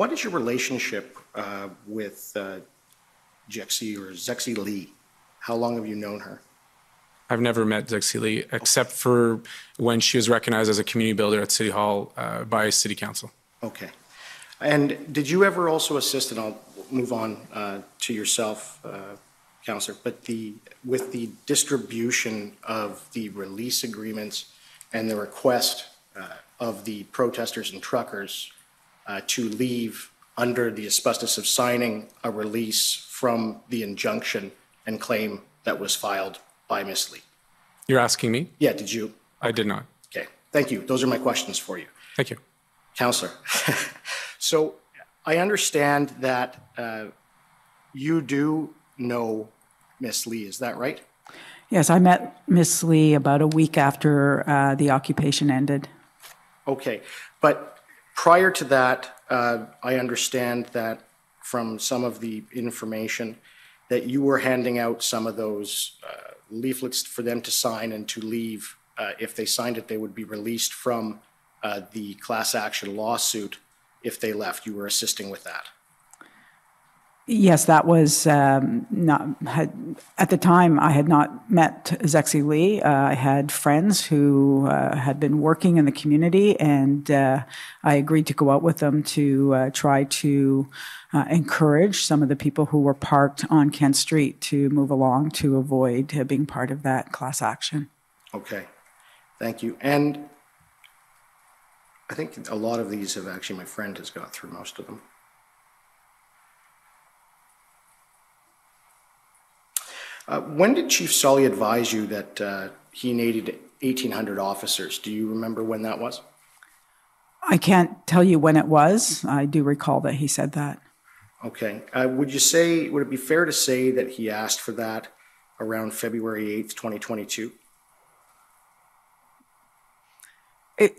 what is your relationship uh, with uh, or Zexi Li? How long have you known her? I've never met Zexi Li except for when she was recognized as a community builder at City Hall uh, by City Council. Okay. And did you ever also assist, and I'll move on uh, to yourself, uh, Counselor, but the, with the distribution of the release agreements and the request uh, of the protesters and truckers uh, to leave under the asbestos of signing a release from the injunction and claim that was filed by Ms. Li? You're asking me? Yeah, did you? I did not. Okay, thank you. Those are my questions for you. Thank you. Counselor, so I understand that uh, you do know Ms. Li, is that right? Yes, I met Ms. Li about a week after uh, the occupation ended. Okay, but prior to that, uh, I understand that from some of the information that you were handing out some of those uh, leaflets for them to sign and to leave. Uh, If they signed it, they would be released from uh, the class action lawsuit if they left. You were assisting with that. Yes, that was um, not, had, at the time, I had not met Zexi Li. Uh, I had friends who uh, had been working in the community, and uh, I agreed to go out with them to uh, try to uh, encourage some of the people who were parked on Kent Street to move along to avoid uh, being part of that class action. Okay, thank you. And I think a lot of these have actually, my friend has got through most of them. Uh, When did Chief Sloly advise you that uh, he needed 1,800 officers? Do you remember when that was? I can't tell you when it was. I do recall that he said that. Okay. Uh, Would you say, would it be fair to say that he asked for that around February 8th, 2022? It,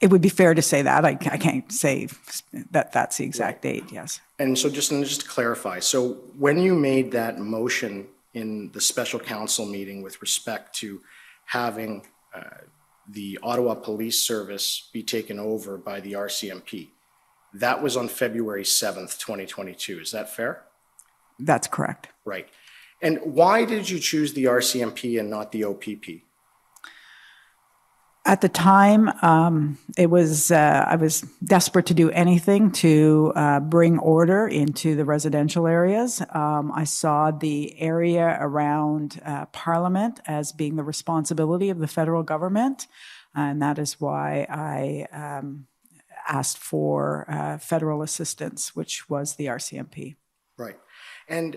it would be fair to say that. I, I can't say that that's the exact date, yes. And so just, and just to clarify, so when you made that motion in the special council meeting with respect to having uh, the Ottawa Police Service be taken over by the RCMP, that was on February 7th, 2022, is that fair? That's correct. Right. And why did you choose the RCMP and not the OPP? At the time, um, it was uh, I was desperate to do anything to uh, bring order into the residential areas. Um, I saw the area around uh, Parliament as being the responsibility of the federal government, and that is why I um, asked for uh, federal assistance, which was the RCMP. Right. And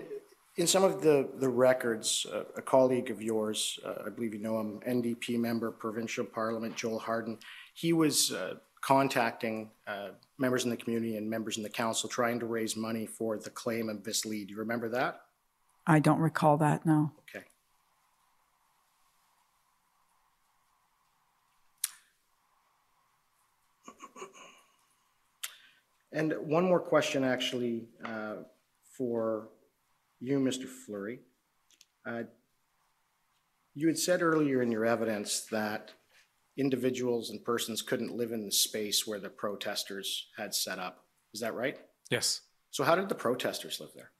in some of the, the records, uh, a colleague of yours, uh, I believe you know him, NDP member, provincial parliament, Joel Harden, he was uh, contacting uh, members in the community and members in the council trying to raise money for the claim of Li. Do you remember that? I don't recall that. No. Okay. And one more question, actually, uh, for you, Mr. Fleury. Uh, You had said earlier in your evidence that individuals and persons couldn't live in the space where the protesters had set up. Is that right? Yes. So how did the protesters live there?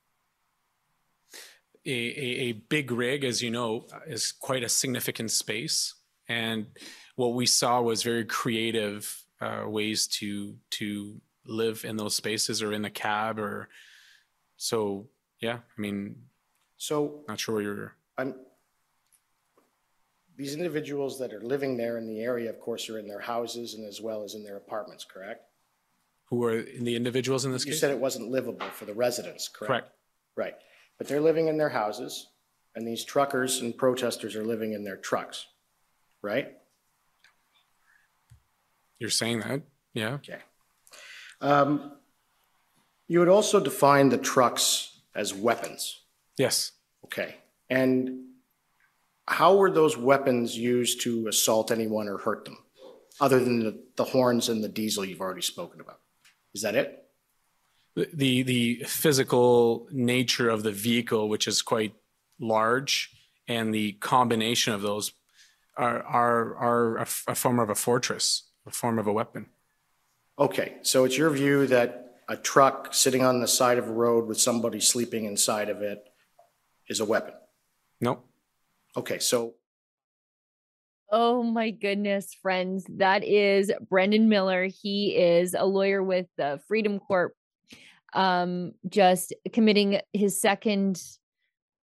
A, a, a big rig, as you know, is quite a significant space. And what we saw was very creative uh, ways to to live in those spaces or in a cab or so yeah i mean So not sure where you're I'm, these individuals that are living there in the area, of course, are in their houses and as well as in their apartments, correct? who are the individuals in this case? You case said it wasn't livable for the residents, correct? correct Right. But they're living in their houses, and these truckers and protesters are living in their trucks, right? you're saying that yeah Okay. Um, You would also define the trucks as weapons, yes okay? And how were those weapons used to assault anyone or hurt them, other than the, the horns and the diesel you've already spoken about? Is that it? the the physical nature of the vehicle, which is quite large, and the combination of those are are are a, f- a form of a fortress, a form of a weapon. Okay, so it's your view that a truck sitting on the side of a road with somebody sleeping inside of it is a weapon? No, Okay, so Oh my goodness, friends. That is Brendan Miller. He is a lawyer with the Freedom Corp, um, just committing his second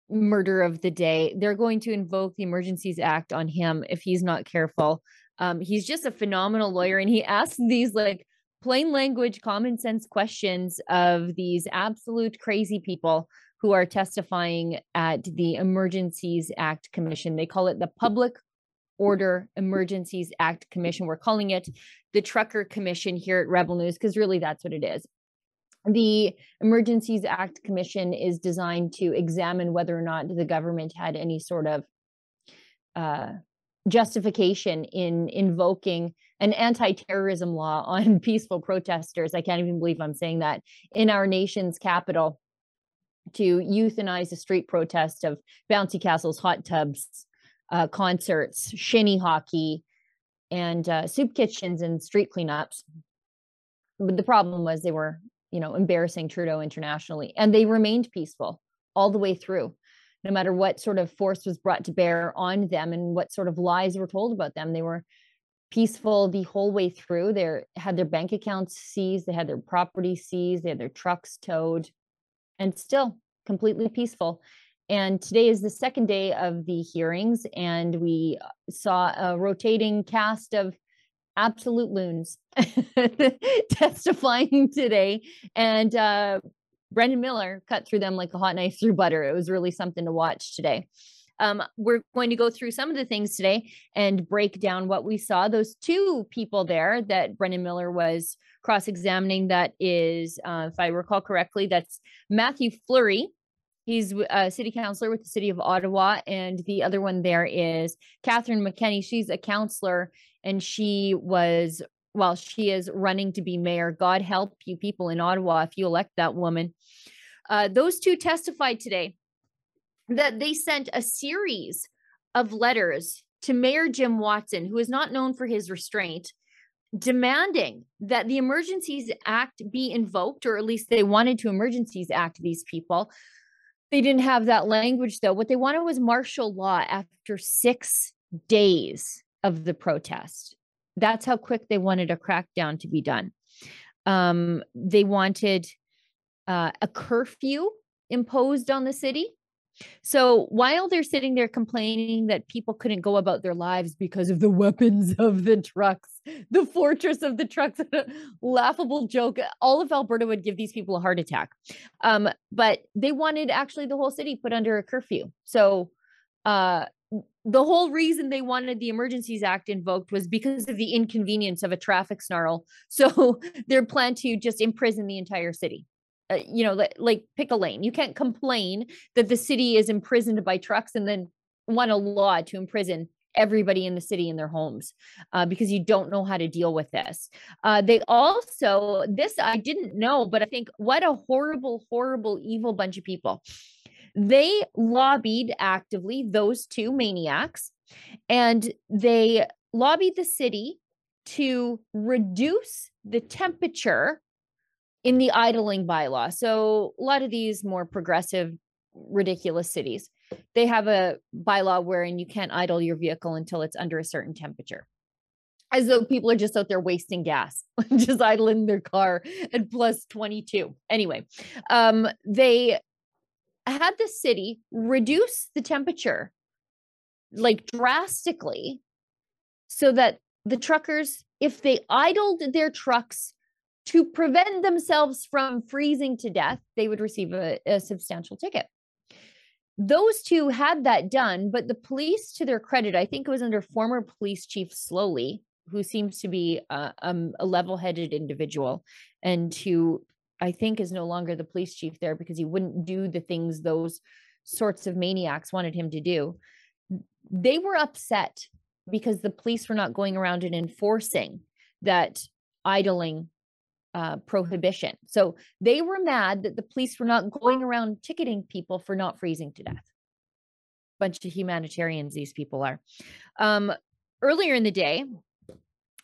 murder of the day. They're going to invoke the Emergencies Act on him if he's not careful. Um, he's just a phenomenal lawyer, and he asks these like plain language, common sense questions of these absolute crazy people who are testifying at the Emergencies Act Commission. They call it the Public Order Emergencies Act Commission. We're calling it the Trucker Commission here at Rebel News because really that's what it is. The Emergencies Act Commission is designed to examine whether or not the government had any sort of uh, justification in invoking an anti-terrorism law on peaceful protesters. I can't even believe I'm saying that in our nation's capital to euthanize a street protest of bouncy castles, hot tubs, uh, concerts, shinny hockey, and uh, soup kitchens and street cleanups. But the problem was they were, you know, embarrassing Trudeau internationally, and they remained peaceful all the way through, no matter what sort of force was brought to bear on them and what sort of lies were told about them. They were peaceful the whole way through. They had their bank accounts seized, they had their property seized, they had their trucks towed, and still completely peaceful. And today is the second day of the hearings, and we uh, saw a rotating cast of absolute loons testifying today. And uh, Brendan Miller cut through them like a hot knife through butter. It was really something to watch today. Um, we're going to go through some of the things today and break down what we saw. Those two people there that Brendan Miller was cross examining, that is, uh, if I recall correctly, that's Matthew Fleury, He's a city councilor with the city of Ottawa. And the other one there is Catherine McKenney. She's a counselor and she was, well, she is running to be mayor. God help you people in Ottawa if you elect that woman. Uh, those two testified today that they sent a series of letters to Mayor Jim Watson, who is not known for his restraint, demanding that the Emergencies Act be invoked, or at least they wanted to Emergencies Act these people they didn't have that language though. What they wanted was martial law after six days of the protest. That's how quick they wanted a crackdown to be done. Um, they wanted uh, a curfew imposed on the city so while they're sitting there complaining that people couldn't go about their lives because of the weapons of the trucks, the fortress of the trucks, laughable joke, all of Alberta would give these people a heart attack. Um, but they wanted actually the whole city put under a curfew. So uh, the whole reason they wanted the Emergencies Act invoked was because of the inconvenience of a traffic snarl. So their plan to just imprison the entire city uh, you know, like, like pick a lane. You can't complain that the city is imprisoned by trucks and then want a law to imprison everybody in the city in their homes uh, because you don't know how to deal with this. Uh, they also, this I didn't know, but I think what a horrible, horrible, evil bunch of people. They lobbied actively, those two maniacs, and they lobbied the city to reduce the temperature in the idling bylaw. So a lot of these more progressive, ridiculous cities, they have a bylaw wherein you can't idle your vehicle until it's under a certain temperature. As though people are just out there wasting gas, just idling their car at plus 22. Anyway, um, they had the city reduce the temperature like drastically so that the truckers, if they idled their trucks to prevent themselves from freezing to death, they would receive a, a, substantial ticket. Those two had that done, but the police, to their credit, I think it was under former police chief Sloly, who seems to be a, um, a level headed individual and who I think is no longer the police chief there because he wouldn't do the things those sorts of maniacs wanted him to do. They were upset because the police were not going around and enforcing that idling uh, prohibition. So they were mad that the police were not going around ticketing people for not freezing to death. Bunch of humanitarians, these people are. Um, earlier in the day,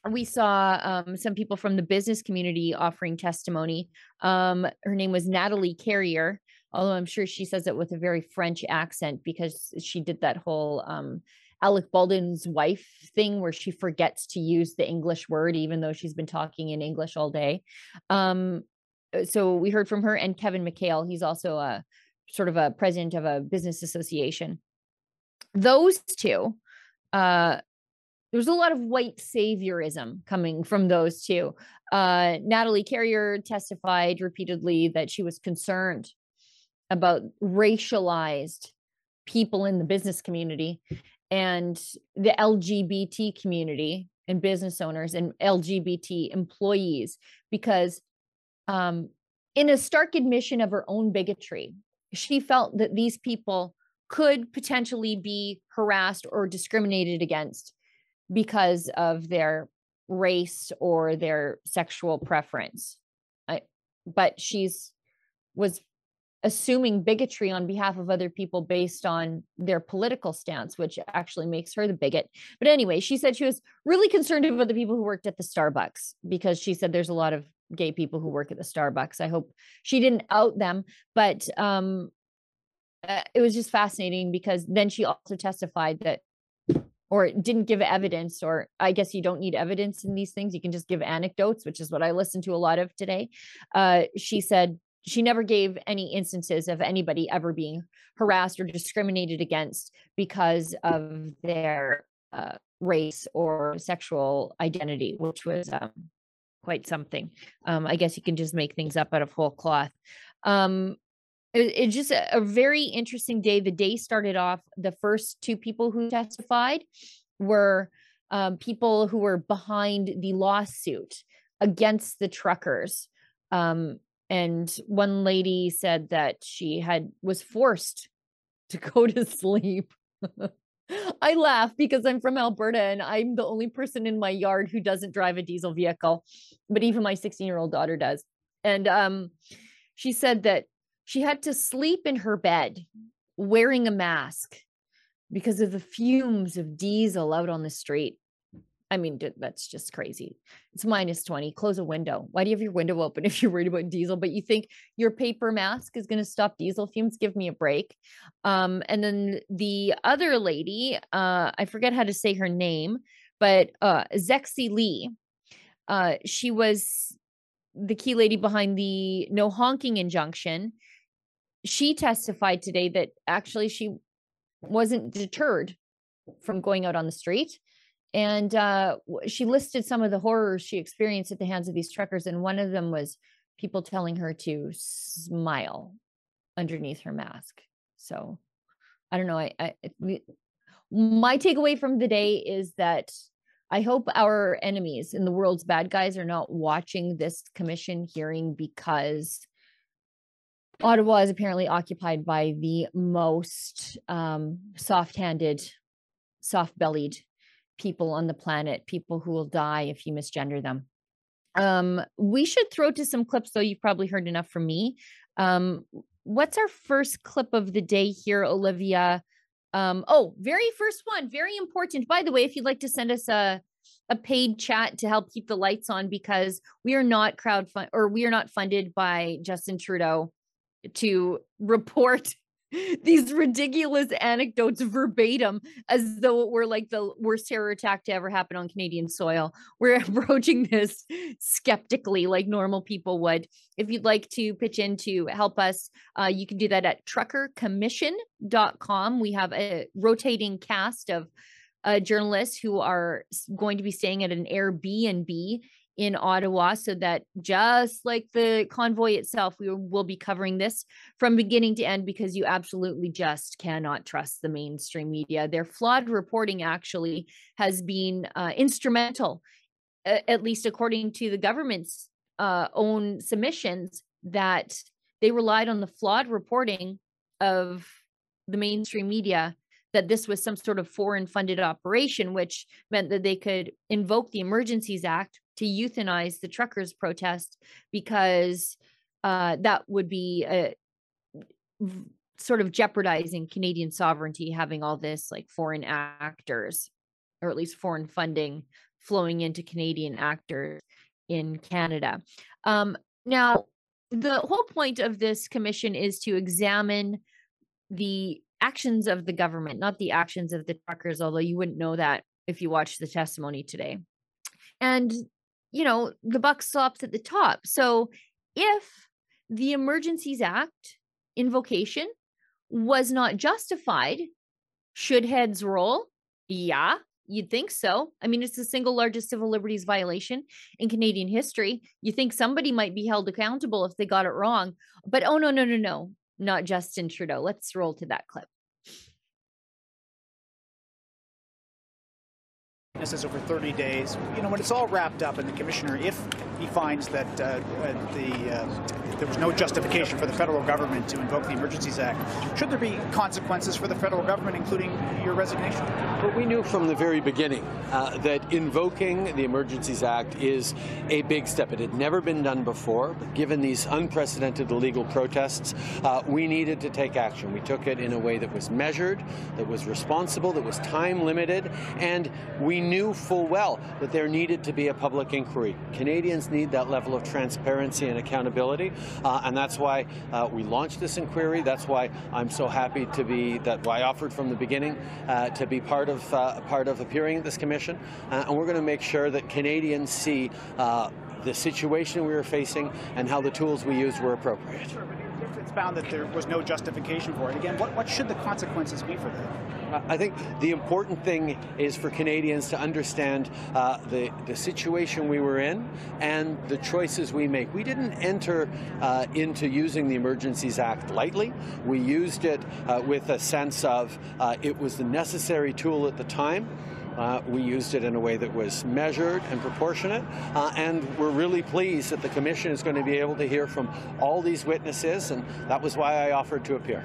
we saw um, some people from the business community offering testimony. Um, her name was Natalie Carrier, although I'm sure she says it with a very French accent because she did that whole um, Alec Baldwin's wife thing where she forgets to use the English word, even though she's been talking in English all day. Um, uh, so we heard from her and Kevin McHale. He's also a sort of a president of a business association. Those two, uh, there's a lot of white saviorism coming from those two. Uh, Natalie Carrier testified repeatedly that she was concerned about racialized people in the business community and the LGBT community and business owners and LGBT employees because um, in a stark admission of her own bigotry, she felt that these people could potentially be harassed or discriminated against because of their race or their sexual preference. I, but she's was assuming bigotry on behalf of other people based on their political stance, which actually makes her the bigot. But anyway, she said she was really concerned about the people who worked at the Starbucks because she said there's a lot of gay people who work at the Starbucks. I hope she didn't out them, but um, uh, it was just fascinating because then she also testified that or didn't give evidence or i guess you don't need evidence in these things you can just give anecdotes which is what i listened to a lot of today uh, she said she never gave any instances of anybody ever being harassed or discriminated against because of their uh, race or sexual identity which was um, quite something. Um, I guess you can just make things up out of whole cloth. Um, it, it's just a, a very interesting day. The day started off, the first two people who testified were um, people who were behind the lawsuit against the truckers. Um, and one lady said that she had was forced to go to sleep I laugh because I'm from Alberta and I'm the only person in my yard who doesn't drive a diesel vehicle, but even my 16 year old daughter does. And um, she said that she had to sleep in her bed wearing a mask because of the fumes of diesel out on the street. I mean, that's just crazy. It's minus 20. Close a window. Why do you have your window open if you're worried about diesel? But you think your paper mask is going to stop diesel fumes? Give me a break. Um, and then the other lady, uh, I forget how to say her name, but uh, Zexi Li, uh, she was the key lady behind the no honking injunction. She testified today that actually she wasn't deterred from going out on the street and uh, she listed some of the horrors she experienced at the hands of these truckers and one of them was people telling her to smile underneath her mask. So i don't know i, I my takeaway from the day is that i hope our enemies and the world's bad guys are not watching this commission hearing because ottawa is apparently occupied by the most um, soft-handed soft-bellied people on the planet, people who will die if you misgender them. Um, we should throw to some clips, though. You've probably heard enough from me. Um, what's our first clip of the day here, Olivia? Um, oh, very first one, very important. By the way, if you'd like to send us a a paid chat to help keep the lights on because we are not crowd fund or we are not funded by Justin Trudeau to report these ridiculous anecdotes verbatim as though it were like the worst terror attack to ever happen on Canadian soil. We're approaching this skeptically, like normal people would. If you'd like to pitch in to help us, uh, you can do that at truckercommission.com. We have a rotating cast of uh, journalists who are going to be staying at an Airbnb in Ottawa so that just like the convoy itself, we will be covering this from beginning to end because you absolutely just cannot trust the mainstream media. Their flawed reporting actually has been uh, instrumental, at least according to the government's uh, own submissions, that they relied on the flawed reporting of the mainstream media that this was some sort of foreign funded operation, which meant that they could invoke the Emergencies Act to euthanize the truckers' protest because uh, that would be a, sort of jeopardizing Canadian sovereignty, having all this like foreign actors or at least foreign funding flowing into Canadian actors in Canada. Um, now, the whole point of this commission is to examine the actions of the government, not the actions of the truckers, although you wouldn't know that if you watched the testimony today. And, you know, the buck stops at the top. So if the Emergencies Act invocation was not justified, should heads roll? Yeah, you'd think so. I mean, it's the single largest civil liberties violation in Canadian history. You think somebody might be held accountable if they got it wrong. But oh, no, no, no, no, not Justin Trudeau. Let's roll to that clip. Witnesses over 30 days. You know, when it's all wrapped up, and the commissioner, if he finds that uh, uh, the uh, there was no justification for the federal government to invoke the Emergencies Act, should there be consequences for the federal government, including your resignation? Well, we knew from the very beginning uh, that invoking the Emergencies Act is a big step. It had never been done before, but given these unprecedented illegal protests, uh, we needed to take action. We took it in a way that was measured, that was responsible, that was time limited, and we knew full well that there needed to be a public inquiry. Canadians need that level of transparency and accountability, uh, and that's why uh, we launched this inquiry. That's why I'm so happy to be that I offered from the beginning uh, to be part of uh, part of appearing at this commission, uh, and we're going to make sure that Canadians see uh, the situation we were facing and how the tools we used were appropriate. It's found that there was no justification for it, again, what, what should the consequences be for that? I think the important thing is for Canadians to understand uh, the, the situation we were in and the choices we make. We didn't enter uh, into using the Emergencies Act lightly. We used it uh, with a sense of uh, it was the necessary tool at the time. Uh, we used it in a way that was measured and proportionate, uh, and we're really pleased that the Commission is going to be able to hear from all these witnesses, and that was why I offered to appear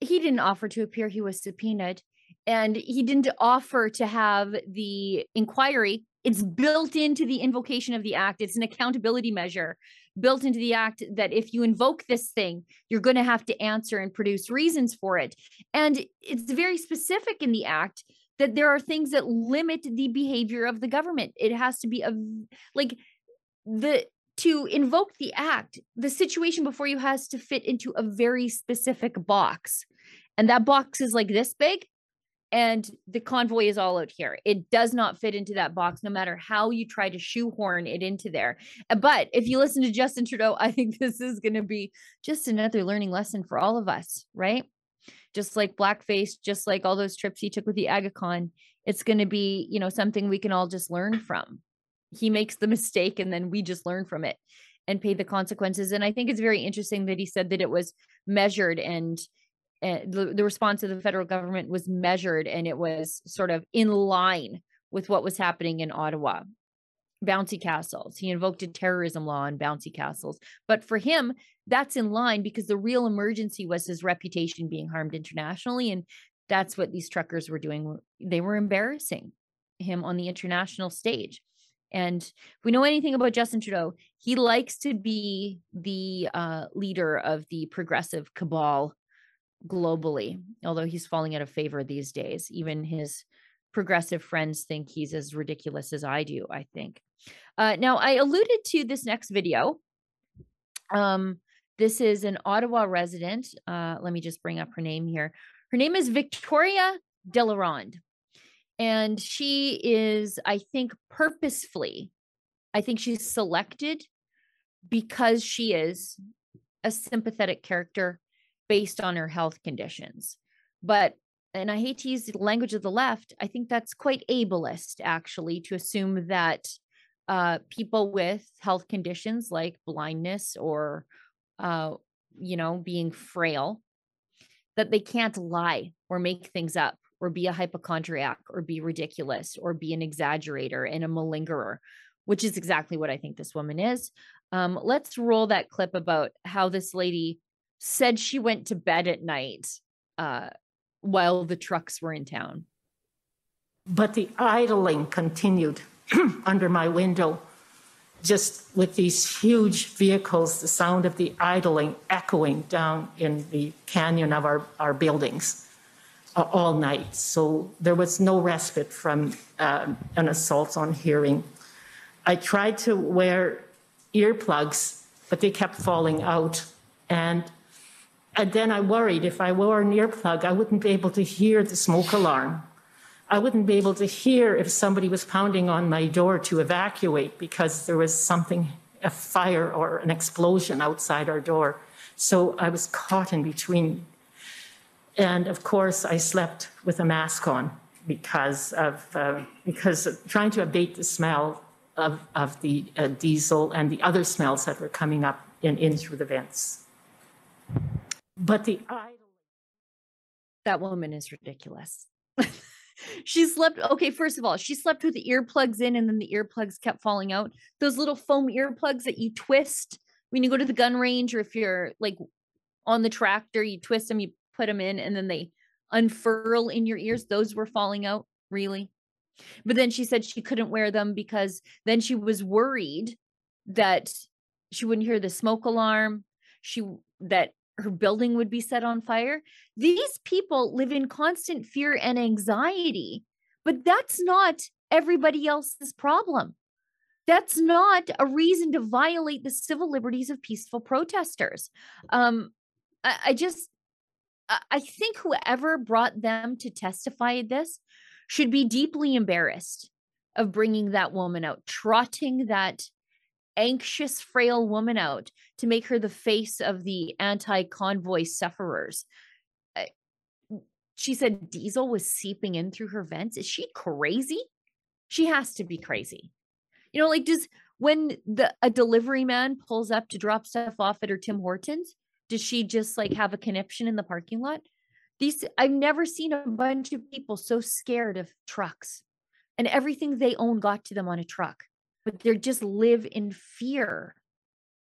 he didn't offer to appear he was subpoenaed and he didn't offer to have the inquiry. It's built into the invocation of the act. It's an accountability measure built into the act that if you invoke this thing you're going to have to answer and produce reasons for it. And it's very specific in the act that there are things that limit the behavior of the government. It has to be a like the to invoke the act, the situation before you has to fit into a very specific box. And that box is like this big. And the convoy is all out here. It does not fit into that box, no matter how you try to shoehorn it into there. Uh, but if you listen to Justin Trudeau, I think this is going to be just another learning lesson for all of us, right? Just like blackface, just like all those trips he took with the Aga Khan, it's going to be, you know, something we can all just learn from he makes the mistake and then we just learn from it and pay the consequences. And i think it's very interesting that he said that it was measured and uh, the, the response of the federal government was measured and it was sort of in line with what was happening in ottawa. Bouncy castles he invoked a terrorism law on bouncy castles but for him that's in line because the real emergency was his reputation being harmed internationally and that's what these truckers were doing. They were embarrassing him on the international stage and if we know anything about Justin Trudeau, he likes to be the uh, leader of the progressive cabal globally, although he's falling out of favor these days. Even his progressive friends think he's as ridiculous as I do, I think. Uh, now, I alluded to this next video. Um, this is an Ottawa resident. Uh, let me just bring up her name here. Her name is Victoria Delaronde. And she is, I think, purposefully, I think she's selected because she is a sympathetic character based on her health conditions. But, and I hate to use the language of the left, I think that's quite ableist, actually, to assume that uh, people with health conditions like blindness or, uh, you know, being frail, that they can't lie or make things up or be a hypochondriac or be ridiculous or be an exaggerator and a malingerer, which is exactly what I think this woman is. Um, let's roll that clip about how this lady said she went to bed at night uh, while the trucks were in town. But the idling continued under my window, just with these huge vehicles, the sound of the idling echoing down in the canyon of our, our buildings. All night. So there was no respite from um, an assault on hearing. I tried to wear earplugs, but they kept falling out. And, and then I worried if I wore an earplug, I wouldn't be able to hear the smoke alarm. I wouldn't be able to hear if somebody was pounding on my door to evacuate because there was something, a fire or an explosion outside our door. So I was caught in between. And of course, I slept with a mask on because of uh, because of trying to abate the smell of, of the uh, diesel and the other smells that were coming up in, in through the vents. But the that woman is ridiculous. she slept okay, first of all, she slept with the earplugs in and then the earplugs kept falling out. Those little foam earplugs that you twist when you go to the gun range or if you're like on the tractor, you twist them, you put them in and then they unfurl in your ears. Those were falling out, really. But then she said she couldn't wear them because then she was worried that she wouldn't hear the smoke alarm. She that her building would be set on fire. These people live in constant fear and anxiety, but that's not everybody else's problem. That's not a reason to violate the civil liberties of peaceful protesters. Um, I, I just, I think whoever brought them to testify this should be deeply embarrassed of bringing that woman out, trotting that anxious, frail woman out to make her the face of the anti convoy sufferers. Uh, She said diesel was seeping in through her vents. Is she crazy? She has to be crazy. You know, like does when the a delivery man pulls up to drop stuff off at her Tim Hortons, does she just like have a conniption in the parking lot? These I've never seen a bunch of people so scared of trucks and everything they own got to them on a truck but they just live in fear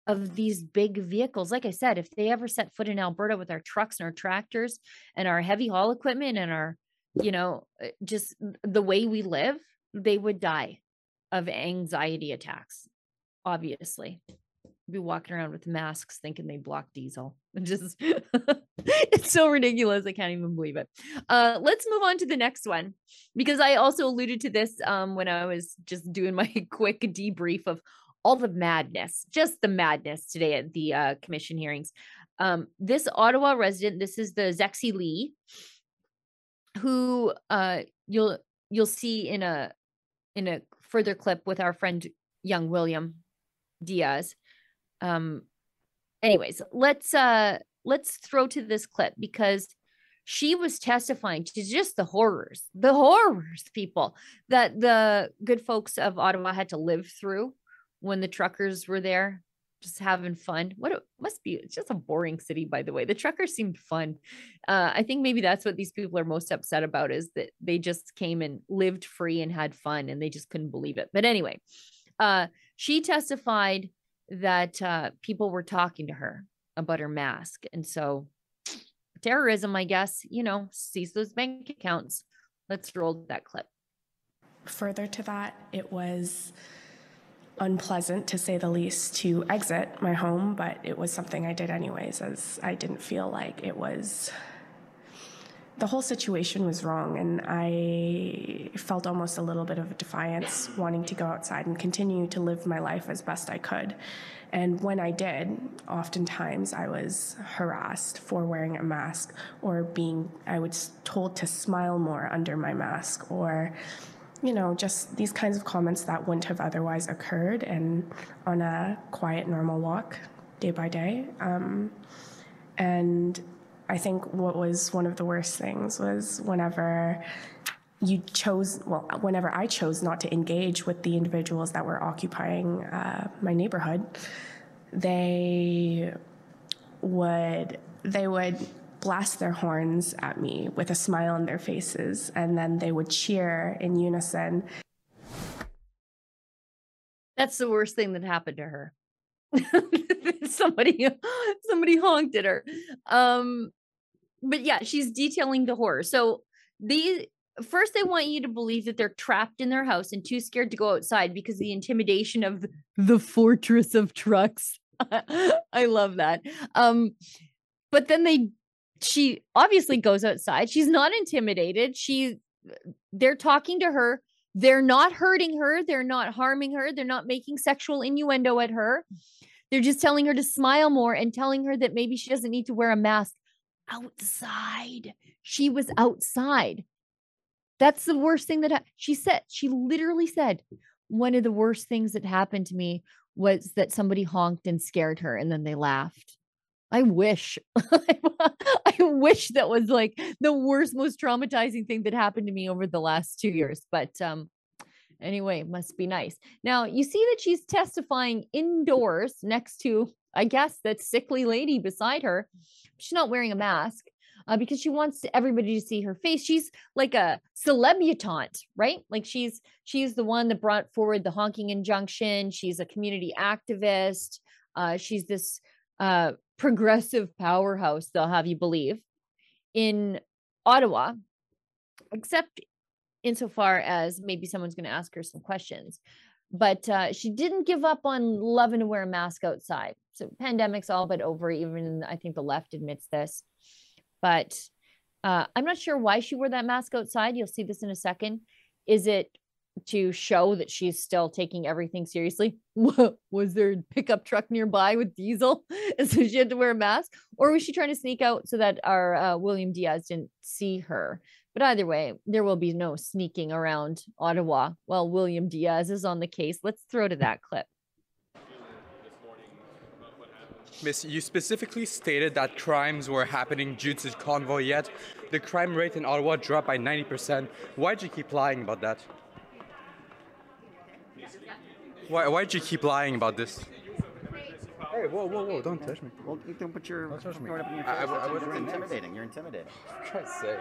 of these big vehicles. Like I said, if they ever set foot in Alberta with our trucks and our tractors and our heavy haul equipment and our, you know, uh, just the way we live, they would die of anxiety attacks, obviously. Be walking around with masks thinking they block diesel. Just it's so ridiculous. I can't even believe it. Uh, let's move on to the next one because I also alluded to this um, when I was just doing my quick debrief of all the madness, just the madness today at the uh, commission hearings. Um, this Ottawa resident, this is the Zexi Li, who uh, you'll you'll see in a in a further clip with our friend young William Diaz. Um, anyways, let's uh let's throw to this clip because she was testifying to just the horrors, the horrors, people that the good folks of Ottawa had to live through when the truckers were there, just having fun. What it must be, it's just a boring city, by the way. The truckers seemed fun. Uh, I think maybe that's what these people are most upset about is that they just came and lived free and had fun and they just couldn't believe it. But anyway, uh, she testified that uh, people were talking to her about her mask. And so terrorism, I guess, you know, seize those bank accounts. Let's roll that clip. Further to that, it was unpleasant to say the least to exit my home, but it was something I did anyways, as I didn't feel like it was. The whole situation was wrong, and I felt almost a little bit of defiance wanting to go outside and continue to live my life as best I could. And when I did, oftentimes I was harassed for wearing a mask or being, I was told to smile more under my mask or you know, just these kinds of comments that wouldn't have otherwise occurred and on a quiet, normal walk day by day. Um, and I think what was one of the worst things was whenever you chose, well, whenever I chose not to engage with the individuals that were occupying uh, my neighborhood, they would, they would blast their horns at me with a smile on their faces, and then they would cheer in unison. That's the worst thing that happened to her. somebody somebody honked at her. Um but yeah, she's detailing the horror. So these first they want you to believe that they're trapped in their house and too scared to go outside because the intimidation of the fortress of trucks. I love that. Um but then they she obviously goes outside. She's not intimidated. She they're talking to her. They're not hurting her. They're not harming her. They're not making sexual innuendo at her. They're just telling her to smile more and telling her that maybe she doesn't need to wear a mask outside. She was outside. That's the worst thing that ha- she said. She literally said, one of the worst things that happened to me was that somebody honked and scared her and then they laughed. I wish, I wish that was like the worst, most traumatizing thing that happened to me over the last two years. But um, anyway, must be nice. Now you see that she's testifying indoors next to, I guess, that sickly lady beside her. She's not wearing a mask uh, because she wants everybody to see her face. She's like a celebutante, right? Like she's she's the one that brought forward the honking injunction. She's a community activist. Uh, she's this uh, progressive powerhouse. They'll have you believe in Ottawa, except insofar as maybe someone's going to ask her some questions. But uh, she didn't give up on loving to wear a mask outside. So pandemic's all but over. Even I think the left admits this but uh, I'm not sure why she wore that mask outside. You'll see this in a second. Is it to show that she's still taking everything seriously? was there a pickup truck nearby with diesel? And so she had to wear a mask? Or was she trying to sneak out so that our uh, William Diaz didn't see her? But either way, there will be no sneaking around Ottawa while William Diaz is on the case. Let's throw to that clip. Miss, you specifically stated that crimes were happening due to the convoy, yet the crime rate in Ottawa dropped by 90%. Why'd you keep lying about that? Why, why'd you keep lying about this? Hey, whoa, whoa, whoa, don't touch me. Well, don't put your, don't touch me. up in your I- I- face. I was You're intimidating. You're intimidating. For Christ's sake.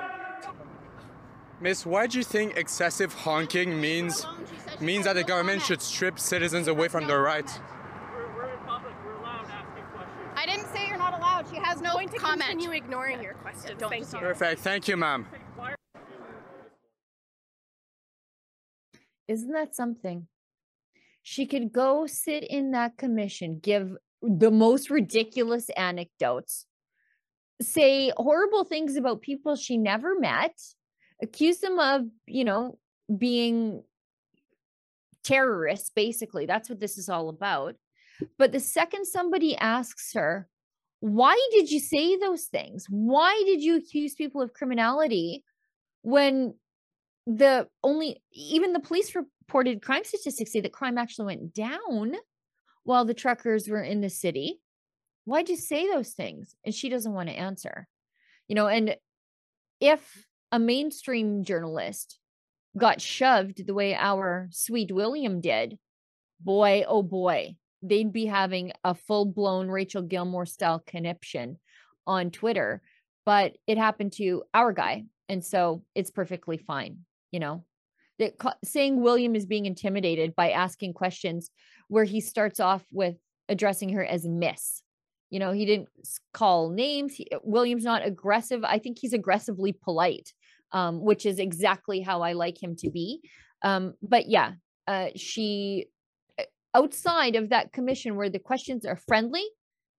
Miss, why do you think excessive honking means means that the government should strip citizens away from their rights? We're we're in public. We're allowed asking questions. I didn't say you're not allowed. She has no Going to comment. continue ignoring your questions. Thank you. Perfect. Thank you, ma'am. Isn't that something? She could go sit in that commission, give the most ridiculous anecdotes, say horrible things about people she never met, accuse them of, you know, being terrorists, basically. That's what this is all about. But the second somebody asks her, why did you say those things? Why did you accuse people of criminality when the only even the police reported crime statistics say that crime actually went down while the truckers were in the city why'd you say those things and she doesn't want to answer you know and if a mainstream journalist got shoved the way our sweet william did boy oh boy they'd be having a full-blown rachel gilmore style conniption on twitter but it happened to our guy and so it's perfectly fine you know? That saying william is being intimidated by asking questions where he starts off with addressing her as miss you know? He didn't call names he, william's not aggressive i think he's aggressively polite um, which is exactly how i like him to be um, but yeah uh, she uh, outside of that commission where the questions are friendly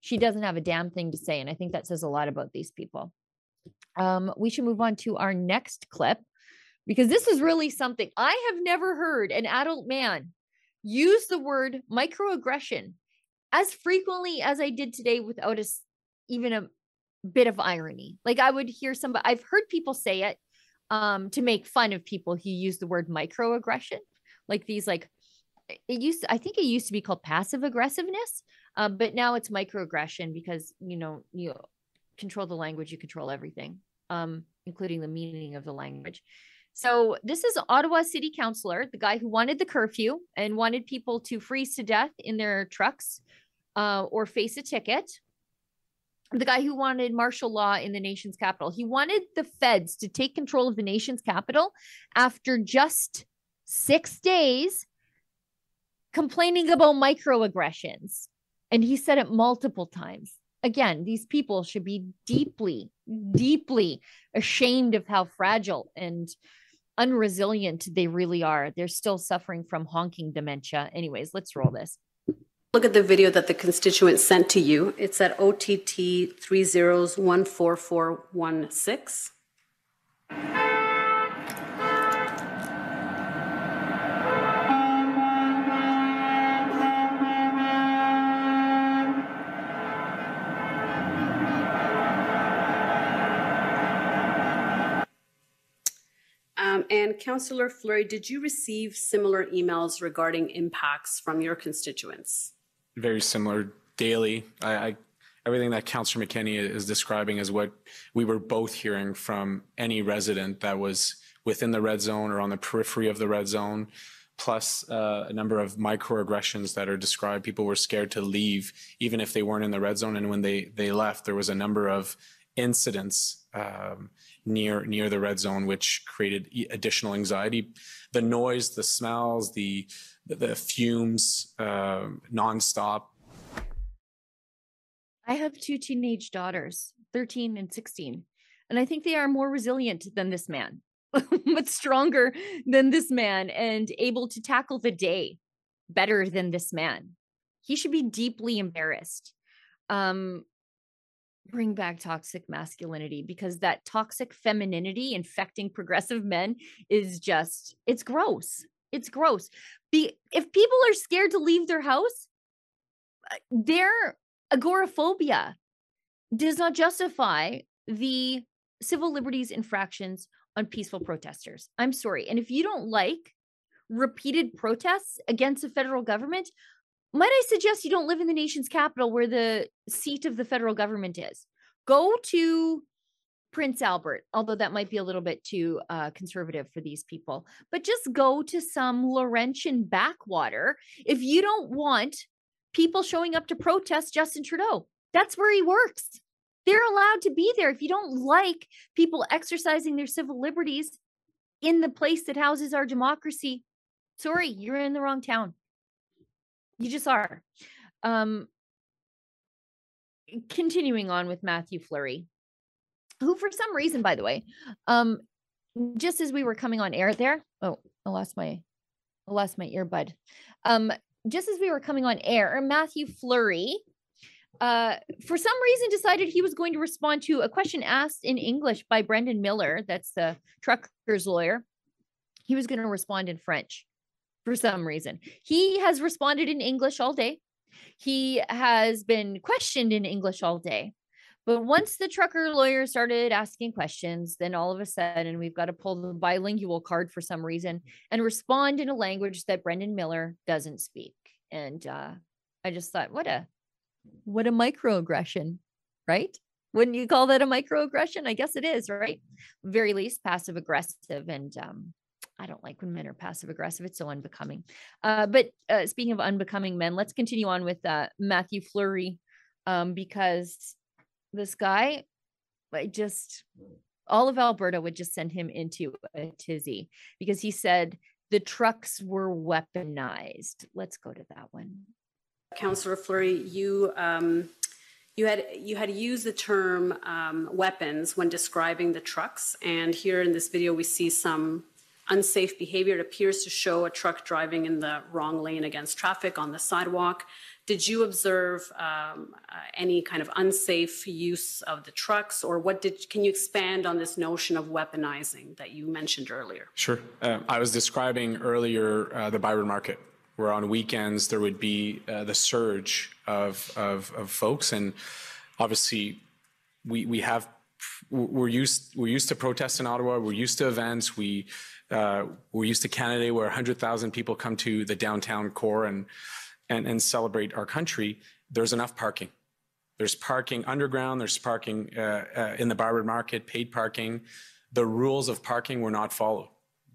she doesn't have a damn thing to say and i think that says a lot about these people um, we should move on to our next clip because this is really something I have never heard an adult man use the word microaggression as frequently as I did today without a, even a bit of irony. Like I would hear somebody, I've heard people say it um, to make fun of people who use the word microaggression, like these, like it used, I think it used to be called passive aggressiveness, uh, but now it's microaggression because you know you control the language, you control everything, um, including the meaning of the language. So this is Ottawa City Councilor, the guy who wanted the curfew and wanted people to freeze to death in their trucks uh, or face a ticket. The guy who wanted martial law in the nation's capital. He wanted the feds to take control of the nation's capital after just six days complaining about microaggressions. And he said it multiple times. Again, these people should be deeply, deeply ashamed of how fragile and unresilient they really are. They're still suffering from honking dementia. Anyways, let's roll this. Look at the video that the constituent sent to you. It's at OTT 30one4416. Um, and Councillor Fleury, did you receive similar emails regarding impacts from your constituents? Very similar daily. I, I everything that Councillor McKenney is describing is what we were both hearing from any resident that was within the red zone or on the periphery of the red zone, plus uh, a number of microaggressions that are described. People were scared to leave, even if they weren't in the red zone. And when they they left, there was a number of incidents um, near near the red zone, which created additional anxiety. The noise, the smells, the the fumes, uh, nonstop. I have two teenage daughters, 13 and 16, and I think they are more resilient than this man, but stronger than this man and able to tackle the day better than this man. He should be deeply embarrassed. Um, bring back toxic masculinity because that toxic femininity infecting progressive men is just it's gross it's gross. Be if people are scared to leave their house uh, their agoraphobia does not justify the civil liberties infractions on peaceful protesters. I'm sorry. And if you don't like repeated protests against the federal government might I suggest you don't live in the nation's capital where the seat of the federal government is? Go to Prince Albert, although that might be a little bit too uh, conservative for these people, but just go to some Laurentian backwater if you don't want people showing up to protest Justin Trudeau. That's where he works. They're allowed to be there. If you don't like people exercising their civil liberties in the place that houses our democracy, sorry, you're in the wrong town. You just are. Um, continuing on with Matthew Fleury, who, for some reason, by the way, um, just as we were coming on air there, oh, I lost my, I lost my earbud. Um, just as we were coming on air, Matthew Fleury, uh, for some reason, decided he was going to respond to a question asked in English by Brendan Miller, that's the truckers lawyer. He was going to respond in French for some reason. He has responded in English all day. He has been questioned in English all day. But once the trucker lawyer started asking questions, then all of a sudden we've got to pull the bilingual card for some reason and respond in a language that Brendan Miller doesn't speak. And uh, I just thought, what a what a microaggression, right? Wouldn't you call that a microaggression? I guess it is, right? Very least passive aggressive and um, I don't like when men are passive aggressive. It's so unbecoming. Uh, but uh, speaking of unbecoming men, let's continue on with uh, Matthew Fleury um, because this guy, I just, all of Alberta would just send him into a tizzy because he said the trucks were weaponized. Let's go to that one. Councillor Fleury, you um, you had you had used the term um, weapons when describing the trucks, and here in this video we see some unsafe behavior. It appears to show a truck driving in the wrong lane against traffic on the sidewalk. Did you observe um, uh, any kind of unsafe use of the trucks, or what did? Can you expand on this notion of weaponizing that you mentioned earlier? Sure. Uh, I was describing earlier uh, the Byward Market, where on weekends there would be uh, the surge of, of of folks, and obviously we we have we're used we're used to protests in Ottawa. We're used to events. We uh, we're used to Canada, where 100,000 people come to the downtown core and, and and celebrate our country. There's enough parking. There's parking underground. There's parking uh, uh, in the Byward Market, paid parking. The rules of parking were not followed.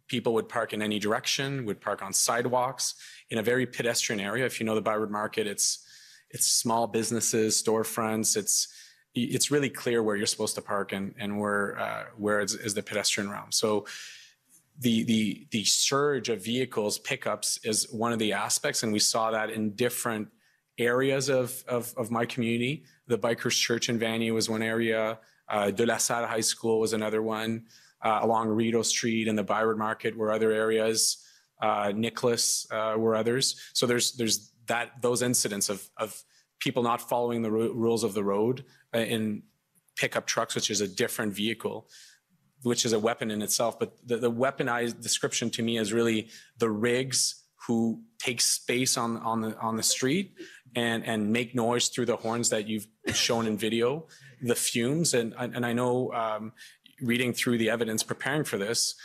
People would park in any direction, would park on sidewalks in a very pedestrian area. If you know the Byward Market, it's it's small businesses, storefronts. It's it's really clear where you're supposed to park and and where uh, where is, is the pedestrian realm. So the the the surge of vehicles pickups is one of the aspects, and we saw that in different areas of of, of my community. The Bikers Church in Vanier was one area. Uh, De La Salle High School was another one. Uh, along Rideau Street and the Byward Market were other areas. Uh, Nicholas uh, were others. So there's there's that those incidents of of people not following the ru- rules of the road uh, in pickup trucks, which is a different vehicle, which is a weapon in itself. But the, the weaponized description to me is really the rigs who take space on on the on the street and and make noise through the horns that you've shown in video, the fumes, and and I know um, reading through the evidence, preparing for this,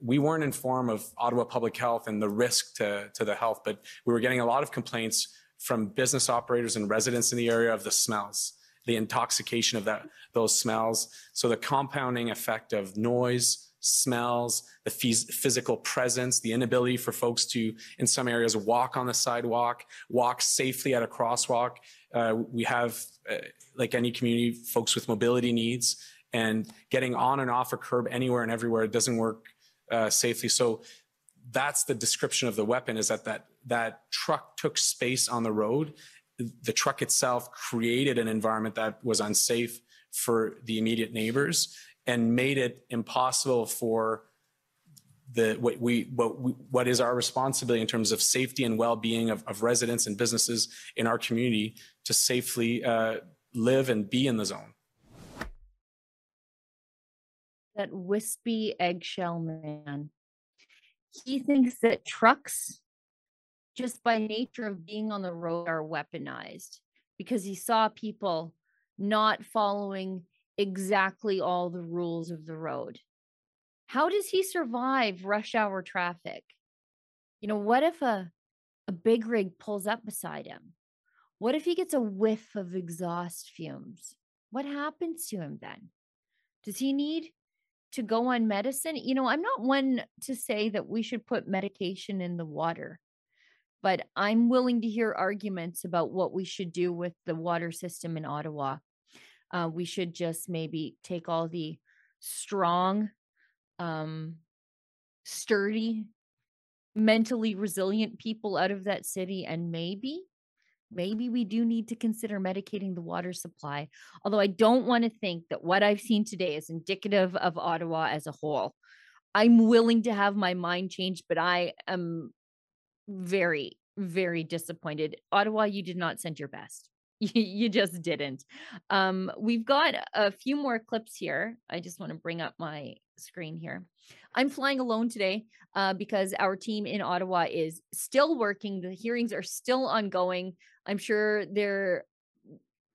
we weren't informed of Ottawa Public Health and the risk to to the health, but we were getting a lot of complaints from business operators and residents in the area of the smells, the intoxication of that those smells. So the compounding effect of noise, smells, the phys- physical presence, the inability for folks to, in some areas, walk on the sidewalk, walk safely at a crosswalk. Uh, we have, uh, like any community, folks with mobility needs, and getting on and off a curb anywhere and everywhere it doesn't work uh, safely. So that's the description of the weapon: is that that that truck took space on the road. The truck itself created an environment that was unsafe for the immediate neighbors and made it impossible for the what we what we, what is our responsibility in terms of safety and well-being of, of residents and businesses in our community to safely uh, live and be in the zone. That wispy eggshell man. He thinks that trucks, just by nature of being on the road, are weaponized because he saw people not following exactly all the rules of the road. How does he survive rush hour traffic? You know, what if a, a big rig pulls up beside him? What if he gets a whiff of exhaust fumes? What happens to him then? Does he need to go on medicine? You know, I'm not one to say that we should put medication in the water, but I'm willing to hear arguments about what we should do with the water system in Ottawa uh, we should just maybe take all the strong, um, sturdy, mentally resilient people out of that city. And maybe, maybe we do need to consider medicating the water supply. Although I don't want to think that what I've seen today is indicative of Ottawa as a whole. I'm willing to have my mind changed, but I am very, very disappointed. Ottawa, you did not send your best. you just didn't. Um, we've got a few more clips here. I just want to bring up my screen here. I'm flying alone today uh, because our team in Ottawa is still working. The hearings are still ongoing. I'm sure they're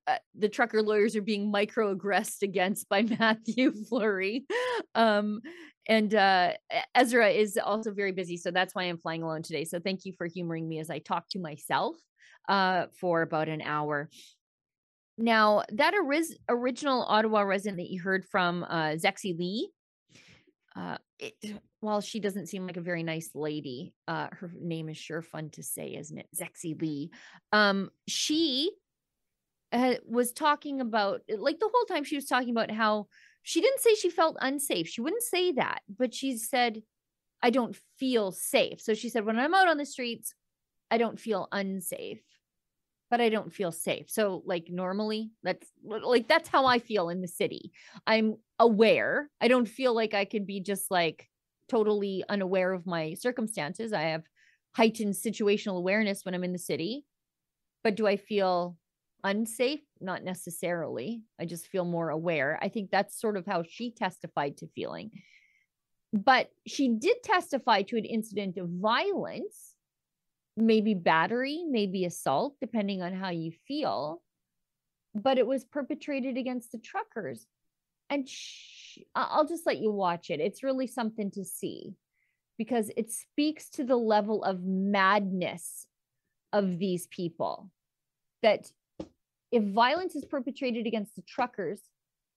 uh, the trucker lawyers are being microaggressed against by Matthew Fleury. Um, and uh, Ezra is also very busy. So that's why I'm flying alone today. So thank you for humoring me as I talk to myself uh, for about an hour. Now, that original Ottawa resident that you heard from, uh, Zexi Li, uh, it, while she doesn't seem like a very nice lady, uh, her name is sure fun to say, isn't it? Zexi Li. Um, she uh, was talking about, like the whole time she was talking about how she didn't say she felt unsafe. She wouldn't say that, but she said, I don't feel safe. So she said, when I'm out on the streets, I don't feel unsafe but I don't feel safe. So like normally that's like that's how I feel in the city. I'm aware. I don't feel like I could be just like totally unaware of my circumstances. I have heightened situational awareness when I'm in the city. But do I feel unsafe? Not necessarily. I just feel more aware. I think that's sort of how she testified to feeling. But she did testify to an incident of violence maybe battery, maybe assault, depending on how you feel. But it was perpetrated against the truckers. And sh- I'll just let you watch it. It's really something to see because it speaks to the level of madness of these people. That if violence is perpetrated against the truckers,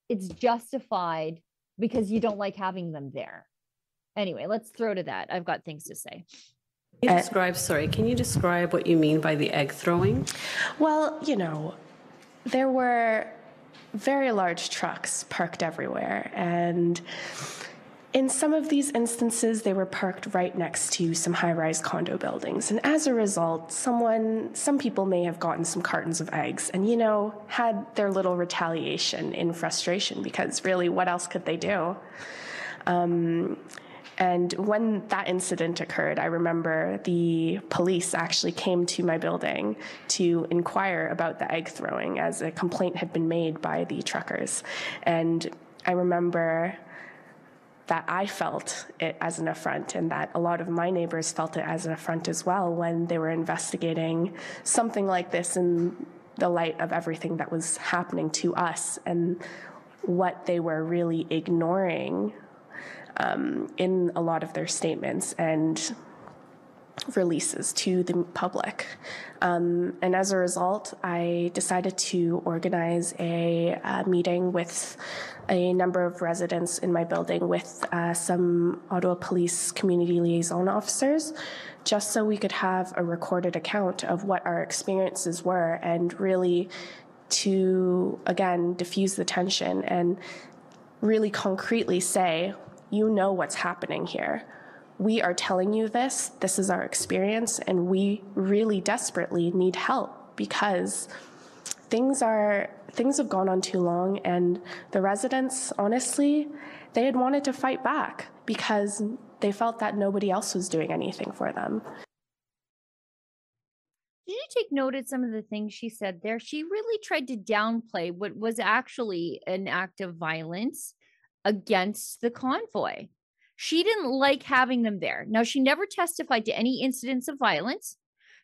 it's justified because you don't like having them there. Anyway, let's throw to that. I've got things to say. Can you uh, describe, sorry, can you describe what you mean by the egg throwing? Well, you know, there were very large trucks parked everywhere, and in some of these instances, they were parked right next to some high rise condo buildings. And as a result, someone, some people may have gotten some cartons of eggs and, you know, had their little retaliation in frustration because really, what else could they do? Um, And when that incident occurred, I remember the police actually came to my building to inquire about the egg throwing as a complaint had been made by the truckers. And I remember that I felt it as an affront, and that a lot of my neighbors felt it as an affront as well when they were investigating something like this in the light of everything that was happening to us and what they were really ignoring um, in a lot of their statements and releases to the public. Um, and as a result, I decided to organize a, uh meeting with a number of residents in my building with uh, some Ottawa Police community liaison officers, just so we could have a recorded account of what our experiences were and really to, again, diffuse the tension and really concretely say, you know what's happening here. We are telling you this, this is our experience, and we really desperately need help because things are things have gone on too long and the residents honestly they had wanted to fight back because they felt that nobody else was doing anything for them Did you take note of some of the things she said there? She really tried to downplay what was actually an act of violence against the convoy. She didn't like having them there. Now, she never testified to any incidents of violence.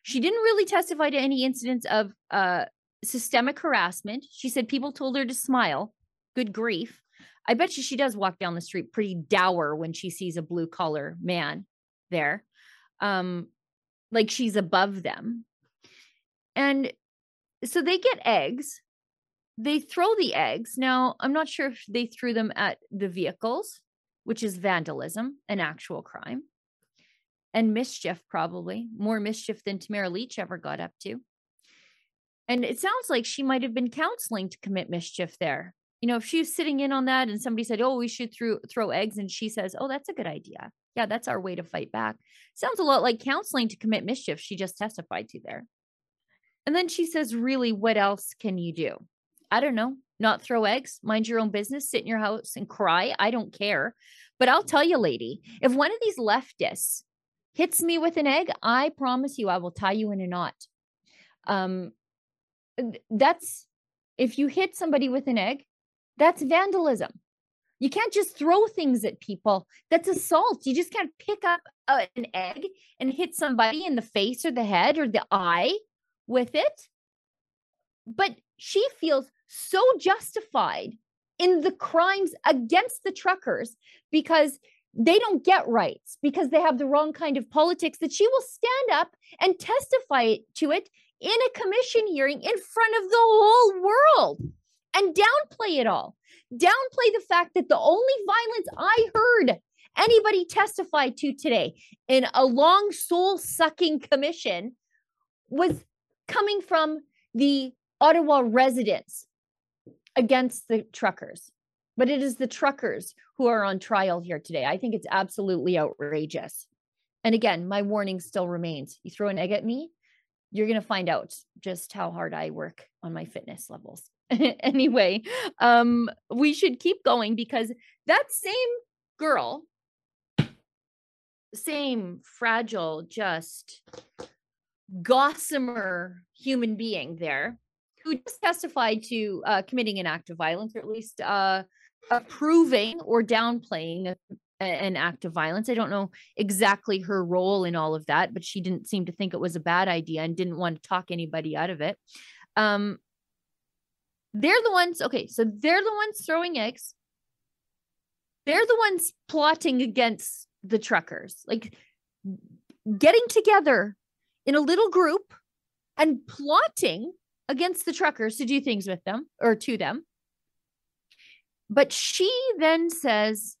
She didn't really testify to any incidents of uh, systemic harassment. She said people told her to smile. Good grief. I bet you she does walk down the street pretty dour when she sees a blue collar man there. Um, like she's above them. And so they get eggs. They throw the eggs. Now, I'm not sure if they threw them at the vehicles, which is vandalism, an actual crime, and mischief, probably more mischief than Tamara Lich ever got up to. And it sounds like she might have been counseling to commit mischief there. You know, if she was sitting in on that and somebody said, Oh, we should throw, throw eggs, and she says, Oh, that's a good idea. Yeah, that's our way to fight back. Sounds a lot like counseling to commit mischief she just testified to there. And then she says, Really, what else can you do? I don't know. Not throw eggs, mind your own business, sit in your house and cry. I don't care. But I'll tell you, lady, if one of these leftists hits me with an egg, I promise you I will tie you in a knot. Um, that's if you hit somebody with an egg, that's vandalism. You can't just throw things at people. That's assault. You just can't pick up an egg and hit somebody in the face or the head or the eye with it. But she feels so justified in the crimes against the truckers because they don't get rights because they have the wrong kind of politics that she will stand up and testify to it in a commission hearing in front of the whole world and downplay it all. Downplay the fact that the only violence I heard anybody testify to today in a long soul sucking commission was coming from the Ottawa residents against the truckers. But it is the truckers who are on trial here today. I think it's absolutely outrageous. And again, my warning still remains. You throw an egg at me, you're going to find out just how hard I work on my fitness levels. anyway, um, we should keep going because that same girl, same fragile, just gossamer human being there, who just testified to uh, committing an act of violence, or at least uh, approving or downplaying an act of violence. I don't know exactly her role in all of that, but she didn't seem to think it was a bad idea and didn't want to talk anybody out of it. Um, they're the ones, okay, so they're the ones throwing eggs. They're the ones plotting against the truckers, like getting together in a little group and plotting against the truckers to do things with them or to them. But she then says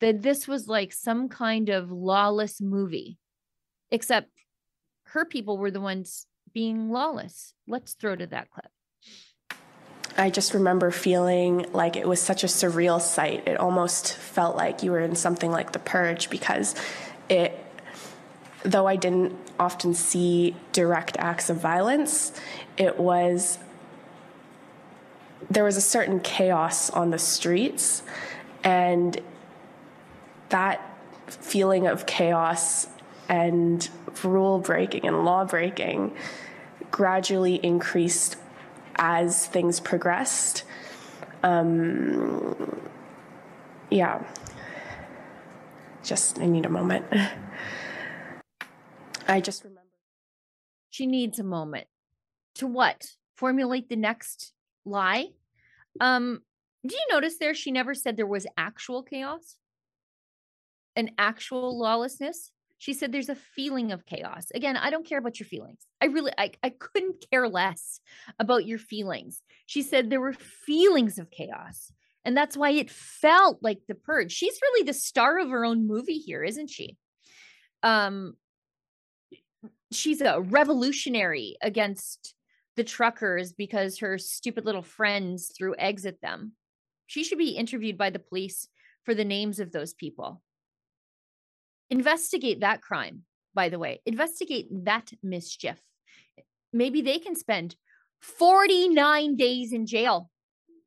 that this was like some kind of lawless movie, except her people were the ones being lawless. Let's throw to that clip. I just remember feeling like it was such a surreal sight. It almost felt like you were in something like The Purge because it, though I didn't often see direct acts of violence, it was, there was a certain chaos on the streets. And that feeling of chaos and rule breaking and law breaking gradually increased as things progressed. Um, yeah. Just, I need a moment. I just remember. She needs a moment. To what? Formulate the next lie? Um, do you notice there she never said there was actual chaos? An actual lawlessness? She said there's a feeling of chaos. Again, I don't care about your feelings. I really I, I couldn't care less about your feelings. She said there were feelings of chaos. And that's why it felt like the purge. She's really the star of her own movie here, isn't she? Um she's a revolutionary against the truckers because her stupid little friends threw eggs at them. She should be interviewed by the police for the names of those people. Investigate that crime, by the way. Investigate that mischief. Maybe they can spend 49 days in jail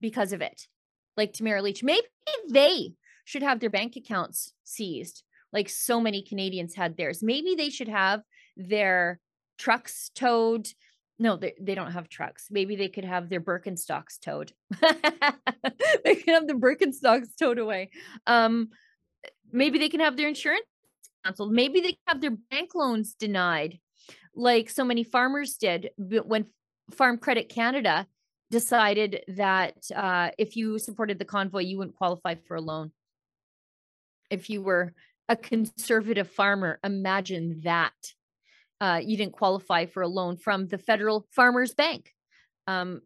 because of it, like Tamara Lich. Maybe they should have their bank accounts seized, like so many Canadians had theirs. Maybe they should have their trucks towed. No, they, they don't have trucks. Maybe they could have their Birkenstocks towed. they can have the Birkenstocks towed away. Um, maybe they can have their insurance canceled. Maybe they have their bank loans denied, like so many farmers did when Farm Credit Canada decided that uh, if you supported the convoy, you wouldn't qualify for a loan. If you were a conservative farmer, imagine that uh, you didn't qualify for a loan from the Federal Farmers Bank. Um,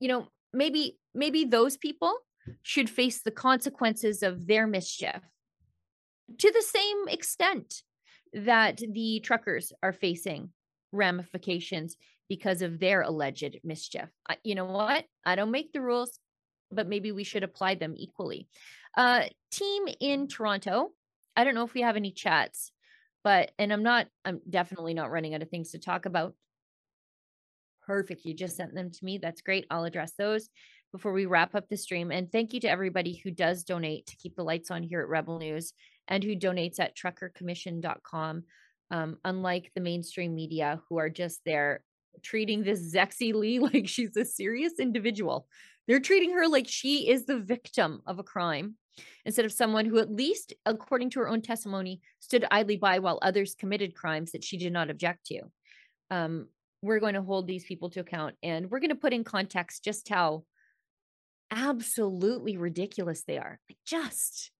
you know, maybe maybe those people should face the consequences of their mischief to the same extent that the truckers are facing ramifications because of their alleged mischief. You know what? I don't make the rules, but maybe we should apply them equally. Uh, team in Toronto. I don't know if we have any chats but and i'm not i'm definitely not running out of things to talk about perfect you just sent them to me that's great i'll address those before we wrap up the stream and thank you to everybody who does donate to keep the lights on here at rebel news and who donates at truckercommission.com um, unlike the mainstream media who are just there treating this Zexi Li like she's a serious individual. They're treating her like she is the victim of a crime instead of someone who, at least according to her own testimony, stood idly by while others committed crimes that she did not object to. Um, we're going to hold these people to account and we're going to put in context just how absolutely ridiculous they are. Like just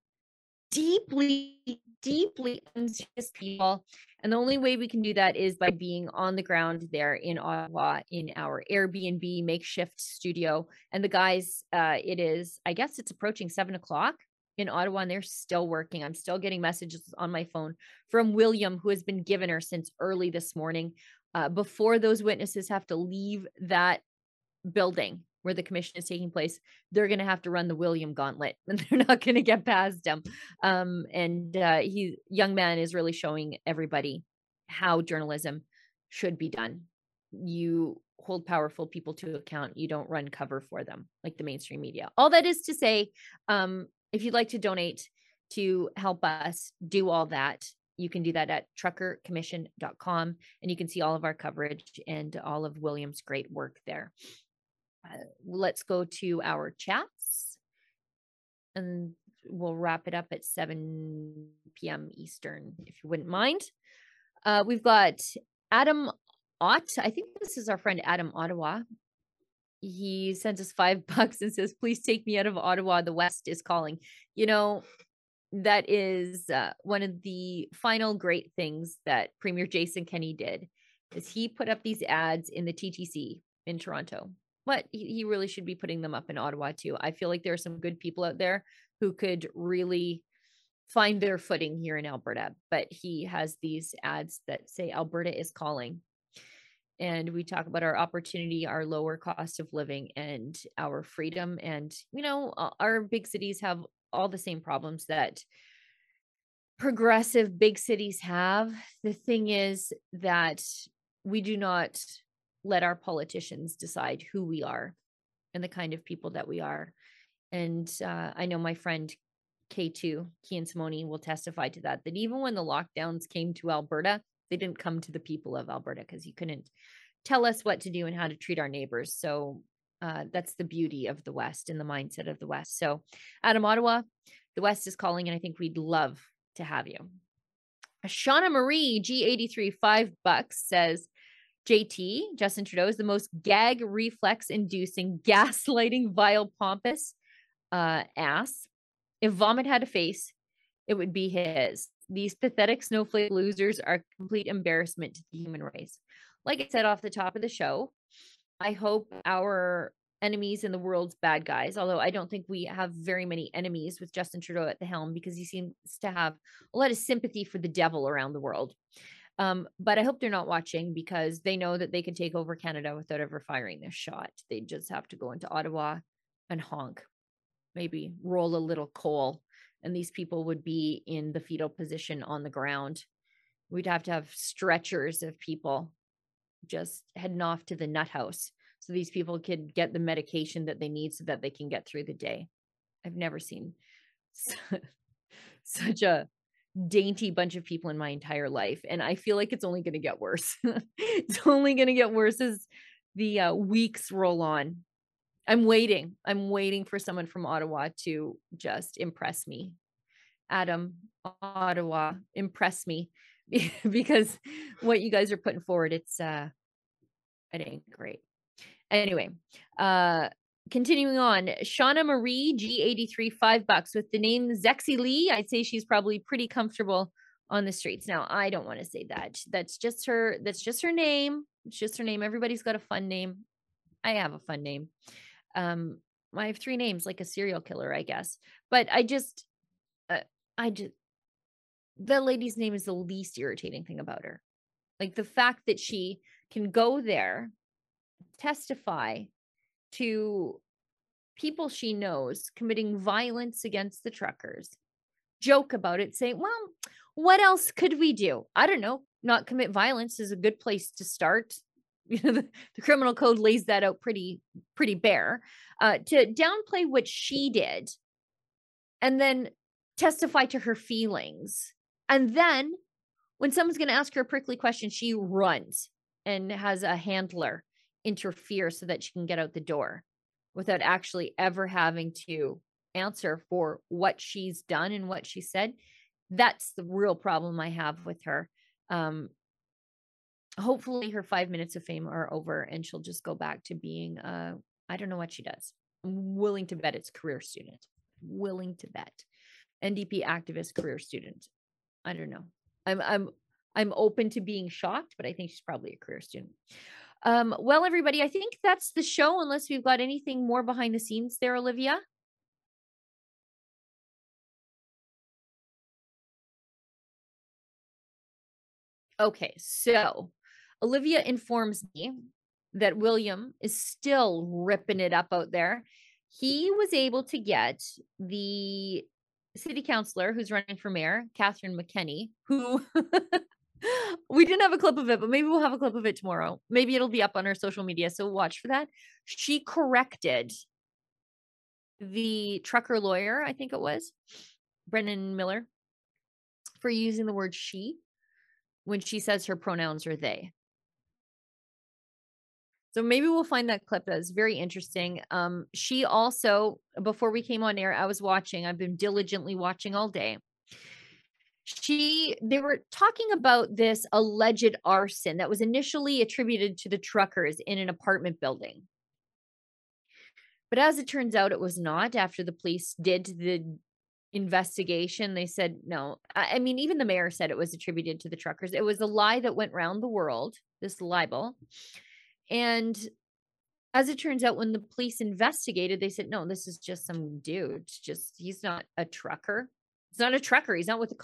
deeply, deeply anxious people. And the only way we can do that is by being on the ground there in Ottawa in our Airbnb makeshift studio. And the guys, uh, it is, I guess it's approaching seven o'clock in Ottawa and they're still working. I'm still getting messages on my phone from William, who has been given her since early this morning. Uh, before those witnesses have to leave that building where the commission is taking place, they're going to have to run the William gauntlet and they're not going to get past him. Um, and uh, he, young man, is really showing everybody how journalism should be done. You hold powerful people to account. You don't run cover for them like the mainstream media. All that is to say, um, if you'd like to donate to help us do all that, you can do that at truckercommission.com and you can see all of our coverage and all of William's great work there. Uh, let's go to our chats and we'll wrap it up at 7 p.m. Eastern, if you wouldn't mind. Uh, we've got Adam Ott. I think this is our friend Adam Ottawa he sends us five bucks and says, please take me out of Ottawa. The West is calling. You know, that is uh, one of the final great things that Premier Jason Kenney did is he put up these ads in the TTC in Toronto. But he, he really should be putting them up in Ottawa too. I feel like there are some good people out there who could really find their footing here in Alberta. But he has these ads that say Alberta is calling and we talk about our opportunity, our lower cost of living, and our freedom. And, you know, our big cities have all the same problems that progressive big cities have. The thing is that we do not let our politicians decide who we are and the kind of people that we are. And uh, I know my friend K2, Kian and Simone will testify to that, that even when the lockdowns came to Alberta, they didn't come to the people of Alberta because you couldn't tell us what to do and how to treat our neighbors. So uh, that's the beauty of the West and the mindset of the West. So, Adam Ottawa, the West is calling, and I think we'd love to have you. Shauna Marie, G83, five bucks says, JT, Justin Trudeau, is the most gag reflex inducing, gaslighting, vile, pompous uh, ass. If vomit had a face, it would be his. These pathetic snowflake losers are a complete embarrassment to the human race. Like I said off the top of the show, I hope our enemies in the world's bad guys, although I don't think we have very many enemies with Justin Trudeau at the helm because he seems to have a lot of sympathy for the devil around the world. Um, but I hope they're not watching because they know that they can take over Canada without ever firing their shot. They just have to go into Ottawa and honk, maybe roll a little coal, and these people would be in the fetal position on the ground. We'd have to have stretchers of people just heading off to the nut house so these people could get the medication that they need so that they can get through the day. I've never seen such a dainty bunch of people in my entire life and I feel like it's only going to get worse. it's only going to get worse as the uh, weeks roll on. I'm waiting. I'm waiting for someone from Ottawa to just impress me. Adam, Ottawa, impress me because what you guys are putting forward, it's uh it ain't great. Anyway, uh continuing on, Shauna Marie G83, five bucks with the name Zexi Li. I'd say she's probably pretty comfortable on the streets. Now, I don't want to say that. That's just her, that's just her name. It's just her name. Everybody's got a fun name. I have a fun name. Um, I have three names like a serial killer, I guess. But I just uh, I just the lady's name is the least irritating thing about her. Like the fact that she can go there, testify to people she knows committing violence against the truckers, joke about it, say, well, what else could we do? I don't know. Not commit violence is a good place to start. You know, the, the criminal code lays that out pretty, pretty bare. Uh, to downplay what she did and then testify to her feelings. And then when someone's going to ask her a prickly question, she runs and has a handler interfere so that she can get out the door without actually ever having to answer for what she's done and what she said. That's the real problem I have with her. Um, hopefully, her five minutes of fame are over and she'll just go back to being, uh, I don't know what she does. I'm willing to bet it's career student. Willing to bet. NDP activist career student. I don't know. I'm I'm I'm open to being shocked, but I think she's probably a career student. Um, well, everybody, I think that's the show, unless we've got anything more behind the scenes there, Olivia. Okay, so Olivia informs me that William is still ripping it up out there. He was able to get the city councilor who's running for mayor, Catherine McKenney, who we didn't have a clip of it, but maybe we'll have a clip of it tomorrow. Maybe it'll be up on our social media. So watch for that. She corrected the trucker lawyer, I think it was, Brendan Miller, for using the word she when she says her pronouns are they. So maybe we'll find that clip that's very interesting. Um, she also, before we came on air, I was watching, I've been diligently watching all day. She, they were talking about this alleged arson that was initially attributed to the truckers in an apartment building. But as it turns out, it was not. After the police did the investigation, they said no. I, mean, even the mayor said it was attributed to the truckers. It was a lie that went round the world, this libel. And as it turns out, when the police investigated, they said, no, this is just some dude. Just, he's not a trucker. He's not a trucker. He's not with the.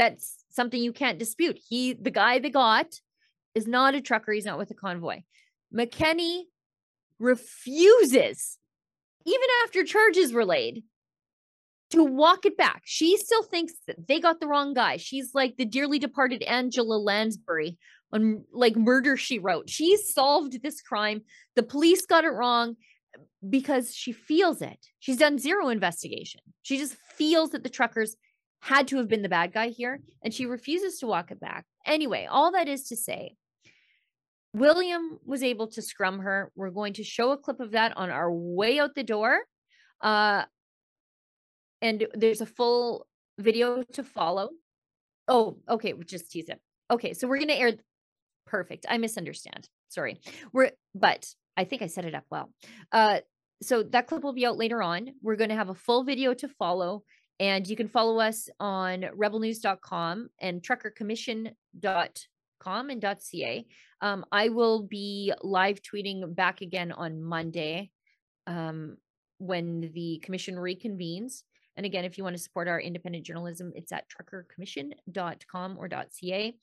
That's something you can't dispute. He, the guy they got, is not a trucker. He's not with a convoy. McKenney refuses, even after charges were laid, to walk it back. She still thinks that they got the wrong guy. She's like the dearly departed Angela Lansbury on like murder she wrote. She solved this crime. The police got it wrong. because she feels it. She's done zero investigation. She just feels that the truckers had to have been the bad guy here and she refuses to walk it back. Anyway, all that is to say, William was able to scrum her. We're going to show a clip of that on our way out the door. Uh, and there's a full video to follow. Oh, okay. We just tease it. Okay, so we're gonna air. Perfect. I misunderstand. Sorry. We're but I think I set it up well. Uh, so that clip will be out later on. We're going to have a full video to follow, and you can follow us on rebelnews.com and truckercommission.com and .ca. Um, I will be live tweeting back again on Monday um, when the commission reconvenes. And again, if you want to support our independent journalism, it's at truckercommission.com or .ca.